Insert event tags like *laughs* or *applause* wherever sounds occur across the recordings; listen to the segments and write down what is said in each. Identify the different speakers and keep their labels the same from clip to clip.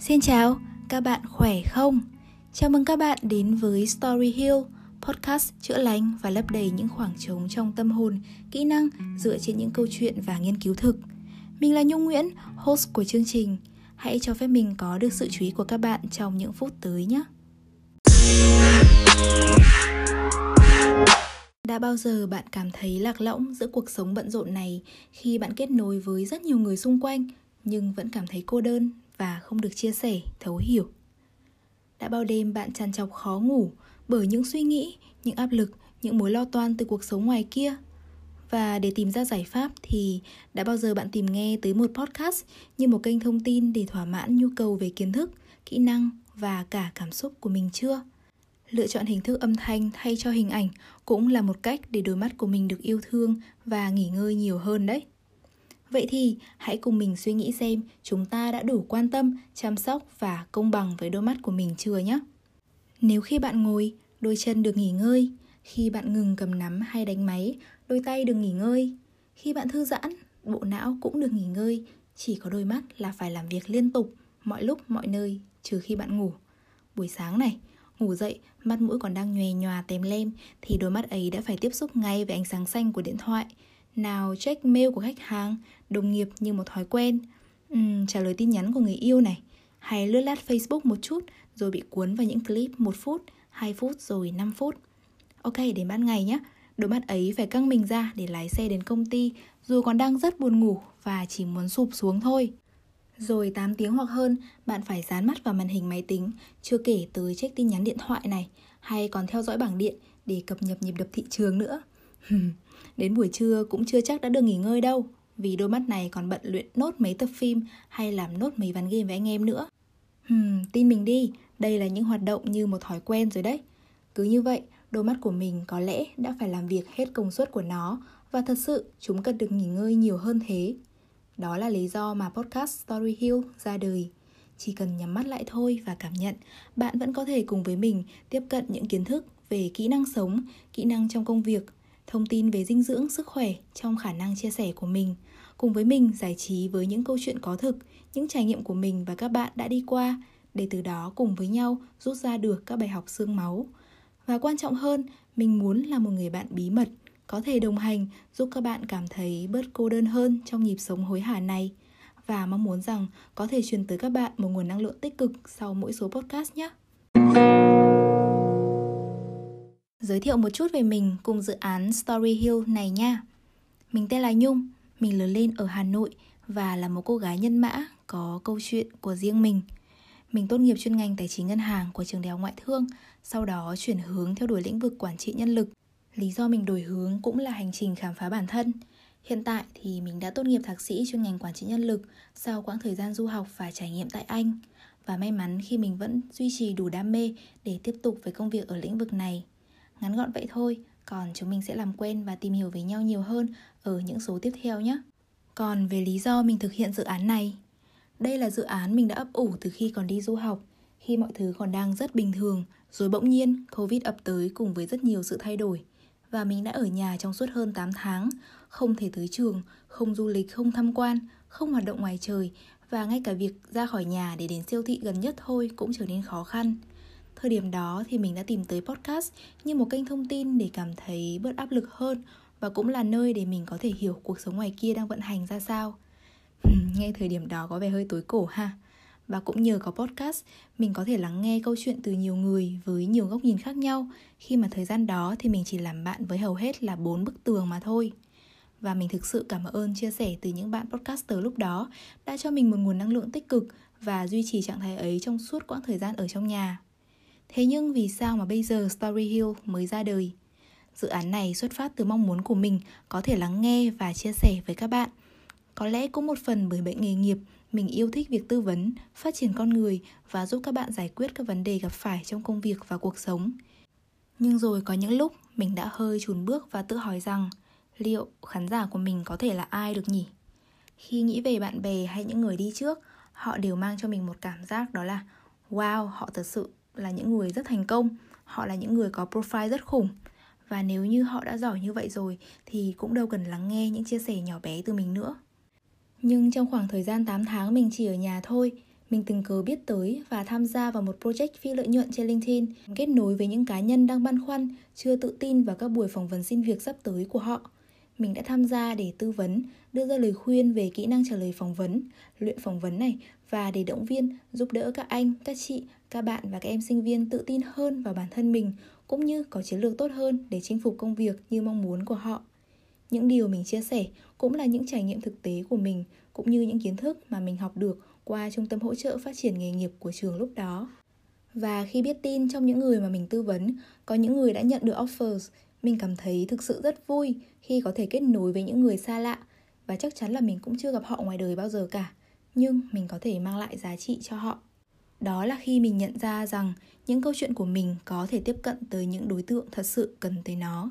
Speaker 1: Xin chào, các bạn khỏe không? Chào mừng các bạn đến với Story Hill, podcast chữa lành và lấp đầy những khoảng trống trong tâm hồn, kỹ năng dựa trên những câu chuyện và nghiên cứu thực. Mình là Nhung Nguyễn, host của chương trình. Hãy cho phép mình có được sự chú ý của các bạn trong những phút tới nhé. Đã bao giờ bạn cảm thấy lạc lõng giữa cuộc sống bận rộn này khi bạn kết nối với rất nhiều người xung quanh nhưng vẫn cảm thấy cô đơn và không được chia sẻ, thấu hiểu? Đã bao đêm bạn trằn trọc khó ngủ bởi những suy nghĩ, những áp lực, những mối lo toan từ cuộc sống ngoài kia? Và để tìm ra giải pháp thì đã bao giờ bạn tìm nghe tới một podcast như một kênh thông tin để thỏa mãn nhu cầu về kiến thức, kỹ năng và cả cảm xúc của mình chưa? Lựa chọn hình thức âm thanh thay cho hình ảnh cũng là một cách để đôi mắt của mình được yêu thương và nghỉ ngơi nhiều hơn đấy. Vậy thì hãy cùng mình suy nghĩ xem chúng ta đã đủ quan tâm, chăm sóc và công bằng với đôi mắt của mình chưa nhé. Nếu khi bạn ngồi, đôi chân được nghỉ ngơi, khi bạn ngừng cầm nắm hay đánh máy, đôi tay được nghỉ ngơi, khi bạn thư giãn, bộ não cũng được nghỉ ngơi, chỉ có đôi mắt là phải làm việc liên tục, mọi lúc mọi nơi, trừ khi bạn ngủ. Buổi sáng này, ngủ dậy, mắt mũi còn đang nhòe nhòa tém lem thì đôi mắt ấy đã phải tiếp xúc ngay với ánh sáng xanh của điện thoại. Nào check mail của khách hàng, đồng nghiệp như một thói quen, uhm, trả lời tin nhắn của người yêu này, hay lướt lát Facebook một chút rồi bị cuốn vào những clip 1 phút, 2 phút rồi 5 phút. Ok, đến ban ngày nhé, đôi mắt ấy phải căng mình ra để lái xe đến công ty dù còn đang rất buồn ngủ và chỉ muốn sụp xuống thôi. Rồi 8 tiếng hoặc hơn, bạn phải dán mắt vào màn hình máy tính, chưa kể tới check tin nhắn điện thoại này, hay còn theo dõi bảng điện để cập nhật nhịp đập thị trường nữa. *laughs* Đến buổi trưa cũng chưa chắc đã được nghỉ ngơi đâu, vì đôi mắt này còn bận luyện nốt mấy tập phim hay làm nốt mấy ván game với anh em nữa. Hmm, tin mình đi, đây là những hoạt động như một thói quen rồi đấy. Cứ như vậy, đôi mắt của mình có lẽ đã phải làm việc hết công suất của nó và thật sự chúng cần được nghỉ ngơi nhiều hơn thế. Đó là lý do mà podcast Story Hill ra đời. Chỉ cần nhắm mắt lại thôi và cảm nhận, bạn vẫn có thể cùng với mình tiếp cận những kiến thức về kỹ năng sống, kỹ năng trong công việc, thông tin về dinh dưỡng, sức khỏe trong khả năng chia sẻ của mình. Cùng với mình giải trí với những câu chuyện có thực, những trải nghiệm của mình và các bạn đã đi qua, để từ đó cùng với nhau rút ra được các bài học xương máu. Và quan trọng hơn, mình muốn là một người bạn bí mật có thể đồng hành giúp các bạn cảm thấy bớt cô đơn hơn trong nhịp sống hối hả này và mong muốn rằng có thể truyền tới các bạn một nguồn năng lượng tích cực sau mỗi số podcast nhé. Giới thiệu một chút về mình cùng dự án Story Hill này nha. Mình tên là Nhung, mình lớn lên ở Hà Nội và là một cô gái nhân mã có câu chuyện của riêng mình. Mình tốt nghiệp chuyên ngành tài chính ngân hàng của trường đại học ngoại thương, sau đó chuyển hướng theo đuổi lĩnh vực quản trị nhân lực Lý do mình đổi hướng cũng là hành trình khám phá bản thân. Hiện tại thì mình đã tốt nghiệp thạc sĩ chuyên ngành quản trị nhân lực sau quãng thời gian du học và trải nghiệm tại Anh. Và may mắn khi mình vẫn duy trì đủ đam mê để tiếp tục với công việc ở lĩnh vực này. Ngắn gọn vậy thôi, còn chúng mình sẽ làm quen và tìm hiểu với nhau nhiều hơn ở những số tiếp theo nhé. Còn về lý do mình thực hiện dự án này, đây là dự án mình đã ấp ủ từ khi còn đi du học, khi mọi thứ còn đang rất bình thường, rồi bỗng nhiên Covid ập tới cùng với rất nhiều sự thay đổi và mình đã ở nhà trong suốt hơn 8 tháng, không thể tới trường, không du lịch, không tham quan, không hoạt động ngoài trời và ngay cả việc ra khỏi nhà để đến siêu thị gần nhất thôi cũng trở nên khó khăn. Thời điểm đó thì mình đã tìm tới podcast như một kênh thông tin để cảm thấy bớt áp lực hơn và cũng là nơi để mình có thể hiểu cuộc sống ngoài kia đang vận hành ra sao. Nghe thời điểm đó có vẻ hơi tối cổ ha. Và cũng nhờ có podcast, mình có thể lắng nghe câu chuyện từ nhiều người với nhiều góc nhìn khác nhau khi mà thời gian đó thì mình chỉ làm bạn với hầu hết là bốn bức tường mà thôi. Và mình thực sự cảm ơn chia sẻ từ những bạn podcaster lúc đó đã cho mình một nguồn năng lượng tích cực và duy trì trạng thái ấy trong suốt quãng thời gian ở trong nhà. Thế nhưng vì sao mà bây giờ Story Hill mới ra đời? Dự án này xuất phát từ mong muốn của mình có thể lắng nghe và chia sẻ với các bạn. Có lẽ cũng một phần bởi bệnh nghề nghiệp mình yêu thích việc tư vấn, phát triển con người và giúp các bạn giải quyết các vấn đề gặp phải trong công việc và cuộc sống. Nhưng rồi có những lúc mình đã hơi chùn bước và tự hỏi rằng liệu khán giả của mình có thể là ai được nhỉ? Khi nghĩ về bạn bè hay những người đi trước, họ đều mang cho mình một cảm giác đó là wow, họ thật sự là những người rất thành công, họ là những người có profile rất khủng. Và nếu như họ đã giỏi như vậy rồi thì cũng đâu cần lắng nghe những chia sẻ nhỏ bé từ mình nữa. Nhưng trong khoảng thời gian 8 tháng mình chỉ ở nhà thôi, Mình tình cờ biết tới và tham gia vào một project phi lợi nhuận trên LinkedIn, kết nối với những cá nhân đang băn khoăn, chưa tự tin vào các buổi phỏng vấn xin việc sắp tới của họ. Mình đã tham gia để tư vấn, đưa ra lời khuyên về kỹ năng trả lời phỏng vấn, luyện phỏng vấn này và để động viên, giúp đỡ các anh, các chị, các bạn và các em sinh viên tự tin hơn vào bản thân mình cũng như có chiến lược tốt hơn để chinh phục công việc như mong muốn của họ. Những điều mình chia sẻ cũng là những trải nghiệm thực tế của mình cũng như những kiến thức mà mình học được qua trung tâm hỗ trợ phát triển nghề nghiệp của trường lúc đó. Và khi biết tin trong những người mà mình tư vấn, có những người đã nhận được offers, mình cảm thấy thực sự rất vui khi có thể kết nối với những người xa lạ và chắc chắn là mình cũng chưa gặp họ ngoài đời bao giờ cả, nhưng mình có thể mang lại giá trị cho họ. Đó là khi mình nhận ra rằng những câu chuyện của mình có thể tiếp cận tới những đối tượng thật sự cần tới nó.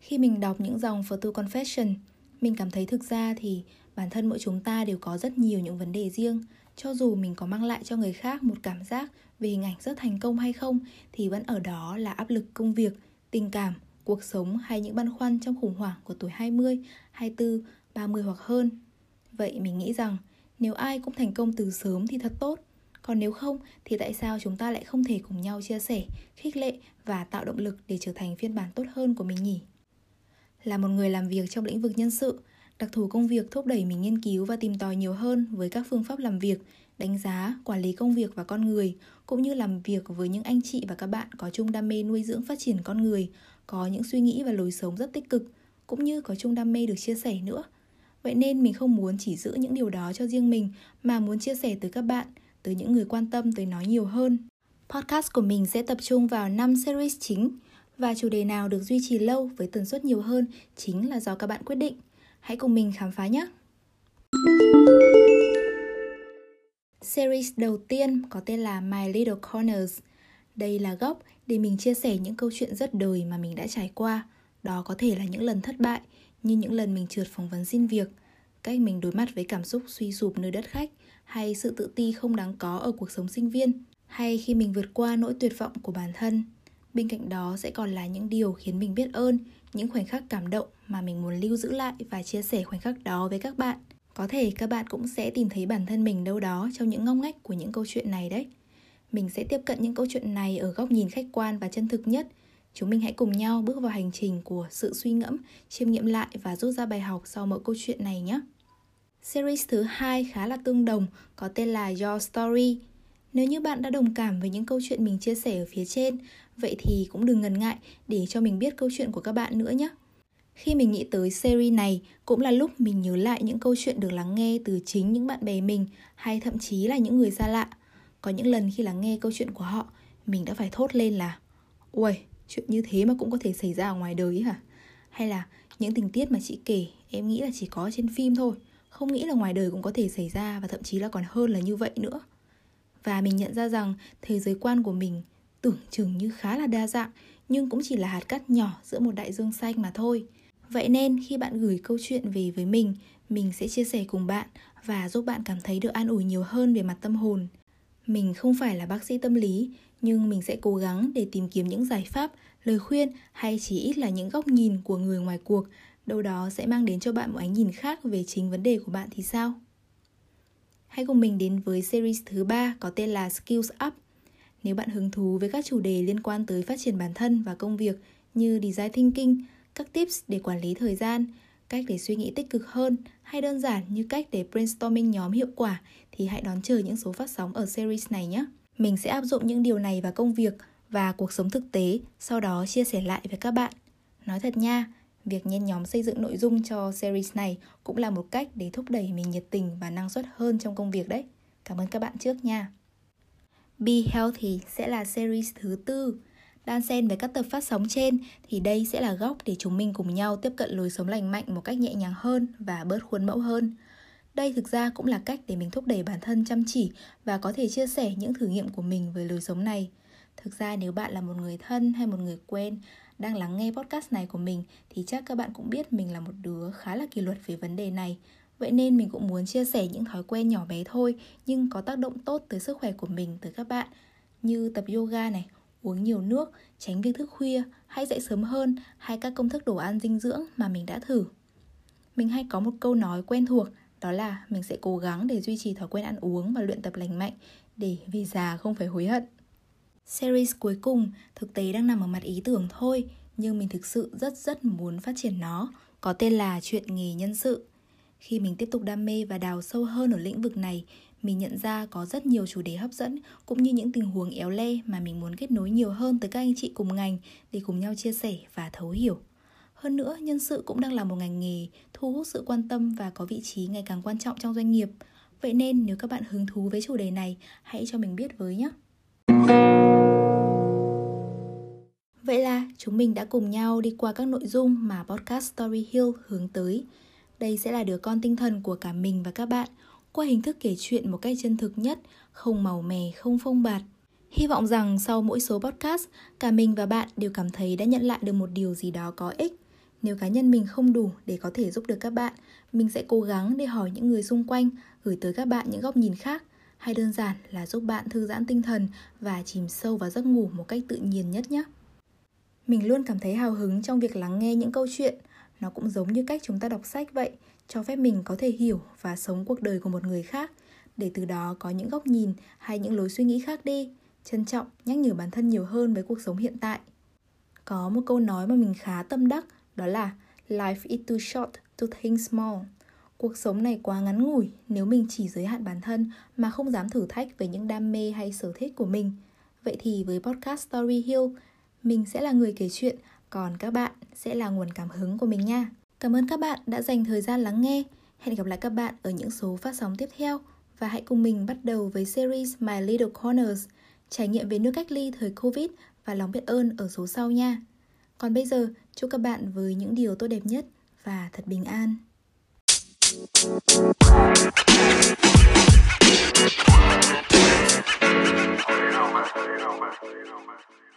Speaker 1: Khi mình đọc những dòng photo confession, mình cảm thấy thực ra thì bản thân mỗi chúng ta đều có rất nhiều những vấn đề riêng cho dù mình có mang lại cho người khác một cảm giác về hình ảnh rất thành công hay không thì vẫn ở đó là áp lực công việc, tình cảm, cuộc sống hay những băn khoăn trong khủng hoảng của tuổi 20, 24, 30 hoặc hơn. Vậy mình nghĩ rằng nếu ai cũng thành công từ sớm thì thật tốt. Còn nếu không thì tại sao chúng ta lại không thể cùng nhau chia sẻ, khích lệ và tạo động lực để trở thành phiên bản tốt hơn của mình nhỉ? Là một người làm việc trong lĩnh vực nhân sự, Đặc thù công việc thúc đẩy mình nghiên cứu và tìm tòi nhiều hơn với các phương pháp làm việc, đánh giá, quản lý công việc và con người, cũng như làm việc với những anh chị và các bạn có chung đam mê nuôi dưỡng phát triển con người, có những suy nghĩ và lối sống rất tích cực, cũng như có chung đam mê được chia sẻ nữa. Vậy nên mình không muốn chỉ giữ những điều đó cho riêng mình mà muốn chia sẻ tới các bạn, tới những người quan tâm tới nó nhiều hơn. Podcast của mình sẽ tập trung vào 5 series chính và chủ đề nào được duy trì lâu với tần suất nhiều hơn chính là do các bạn quyết định. Hãy cùng mình khám phá nhé! Series đầu tiên có tên là My Little Corners. Đây là góc để mình chia sẻ những câu chuyện rất đời mà mình đã trải qua. Đó có thể là những lần thất bại, như những lần mình trượt phỏng vấn xin việc, cách mình đối mặt với cảm xúc suy sụp nơi đất khách, hay sự tự ti không đáng có ở cuộc sống sinh viên, hay khi mình vượt qua nỗi tuyệt vọng của bản thân. Bên cạnh đó sẽ còn là những điều khiến mình biết ơn, những khoảnh khắc cảm động mà mình muốn lưu giữ lại và chia sẻ khoảnh khắc đó với các bạn. Có thể các bạn cũng sẽ tìm thấy bản thân mình đâu đó trong những ngóc ngách của những câu chuyện này đấy. Mình sẽ tiếp cận những câu chuyện này ở góc nhìn khách quan và chân thực nhất. Chúng mình hãy cùng nhau bước vào hành trình của sự suy ngẫm, chiêm nghiệm lại và rút ra bài học sau mỗi câu chuyện này nhé. Series thứ hai khá là tương đồng, có tên là Your Story. Nếu như bạn đã đồng cảm với những câu chuyện mình chia sẻ ở phía trên Vậy thì cũng đừng ngần ngại để cho mình biết câu chuyện của các bạn nữa nhé. Khi mình nghĩ tới series này cũng là lúc mình nhớ lại những câu chuyện được lắng nghe từ chính những bạn bè mình hay thậm chí là những người xa lạ. Có những lần khi lắng nghe câu chuyện của họ, mình đã phải thốt lên là Ui, chuyện như thế mà cũng có thể xảy ra ở ngoài đời ấy hả? Hay là những tình tiết mà chị kể em nghĩ là chỉ có trên phim thôi Không nghĩ là ngoài đời cũng có thể xảy ra và thậm chí là còn hơn là như vậy nữa Và mình nhận ra rằng thế giới quan của mình tưởng chừng như khá là đa dạng nhưng cũng chỉ là hạt cát nhỏ giữa một đại dương xanh mà thôi. Vậy nên khi bạn gửi câu chuyện về với mình, mình sẽ chia sẻ cùng bạn và giúp bạn cảm thấy được an ủi nhiều hơn về mặt tâm hồn. Mình không phải là bác sĩ tâm lý, nhưng mình sẽ cố gắng để tìm kiếm những giải pháp, lời khuyên hay chỉ ít là những góc nhìn của người ngoài cuộc, đâu đó sẽ mang đến cho bạn một ánh nhìn khác về chính vấn đề của bạn thì sao? Hãy cùng mình đến với series thứ ba có tên là Skills Up nếu bạn hứng thú với các chủ đề liên quan tới phát triển bản thân và công việc như design thinking, các tips để quản lý thời gian, cách để suy nghĩ tích cực hơn hay đơn giản như cách để brainstorming nhóm hiệu quả thì hãy đón chờ những số phát sóng ở series này nhé. Mình sẽ áp dụng những điều này vào công việc và cuộc sống thực tế, sau đó chia sẻ lại với các bạn. Nói thật nha, việc nhen nhóm xây dựng nội dung cho series này cũng là một cách để thúc đẩy mình nhiệt tình và năng suất hơn trong công việc đấy. Cảm ơn các bạn trước nha. Be Healthy sẽ là series thứ tư. Đan xen với các tập phát sóng trên thì đây sẽ là góc để chúng mình cùng nhau tiếp cận lối sống lành mạnh một cách nhẹ nhàng hơn và bớt khuôn mẫu hơn. Đây thực ra cũng là cách để mình thúc đẩy bản thân chăm chỉ và có thể chia sẻ những thử nghiệm của mình về lối sống này. Thực ra nếu bạn là một người thân hay một người quen đang lắng nghe podcast này của mình thì chắc các bạn cũng biết mình là một đứa khá là kỷ luật về vấn đề này Vậy nên mình cũng muốn chia sẻ những thói quen nhỏ bé thôi nhưng có tác động tốt tới sức khỏe của mình tới các bạn như tập yoga này, uống nhiều nước, tránh việc thức khuya, hãy dậy sớm hơn hay các công thức đồ ăn dinh dưỡng mà mình đã thử. Mình hay có một câu nói quen thuộc đó là mình sẽ cố gắng để duy trì thói quen ăn uống và luyện tập lành mạnh để về già không phải hối hận. Series cuối cùng thực tế đang nằm ở mặt ý tưởng thôi, nhưng mình thực sự rất rất muốn phát triển nó, có tên là chuyện nghề nhân sự. Khi mình tiếp tục đam mê và đào sâu hơn ở lĩnh vực này, mình nhận ra có rất nhiều chủ đề hấp dẫn cũng như những tình huống éo le mà mình muốn kết nối nhiều hơn tới các anh chị cùng ngành để cùng nhau chia sẻ và thấu hiểu. Hơn nữa, nhân sự cũng đang là một ngành nghề thu hút sự quan tâm và có vị trí ngày càng quan trọng trong doanh nghiệp. Vậy nên nếu các bạn hứng thú với chủ đề này, hãy cho mình biết với nhé. Vậy là chúng mình đã cùng nhau đi qua các nội dung mà podcast Story Hill hướng tới. Đây sẽ là đứa con tinh thần của cả mình và các bạn, qua hình thức kể chuyện một cách chân thực nhất, không màu mè, không phông bạt. Hy vọng rằng sau mỗi số podcast, cả mình và bạn đều cảm thấy đã nhận lại được một điều gì đó có ích. Nếu cá nhân mình không đủ để có thể giúp được các bạn, mình sẽ cố gắng để hỏi những người xung quanh, gửi tới các bạn những góc nhìn khác, hay đơn giản là giúp bạn thư giãn tinh thần và chìm sâu vào giấc ngủ một cách tự nhiên nhất nhé. Mình luôn cảm thấy hào hứng trong việc lắng nghe những câu chuyện, nó cũng giống như cách chúng ta đọc sách vậy, cho phép mình có thể hiểu và sống cuộc đời của một người khác. Để từ đó có những góc nhìn hay những lối suy nghĩ khác đi trân trọng nhắc nhở bản thân nhiều hơn với cuộc sống hiện tại. Có một câu nói mà mình khá tâm đắc đó là life is too short to think small. Cuộc sống này quá ngắn ngủi nếu mình chỉ giới hạn bản thân mà không dám thử thách với những đam mê hay sở thích của mình. Vậy thì với podcast story hill mình sẽ là người kể chuyện còn các bạn sẽ là nguồn cảm hứng của mình nha Cảm ơn các bạn đã dành thời gian lắng nghe. Hẹn gặp lại các bạn ở những số phát sóng tiếp theo và hãy cùng mình bắt đầu với series My Little Corners, trải nghiệm về nước cách ly thời Covid và lòng biết ơn ở số sau nha. Còn bây giờ, chúc các bạn với những điều tốt đẹp nhất và thật bình an. You know, man. You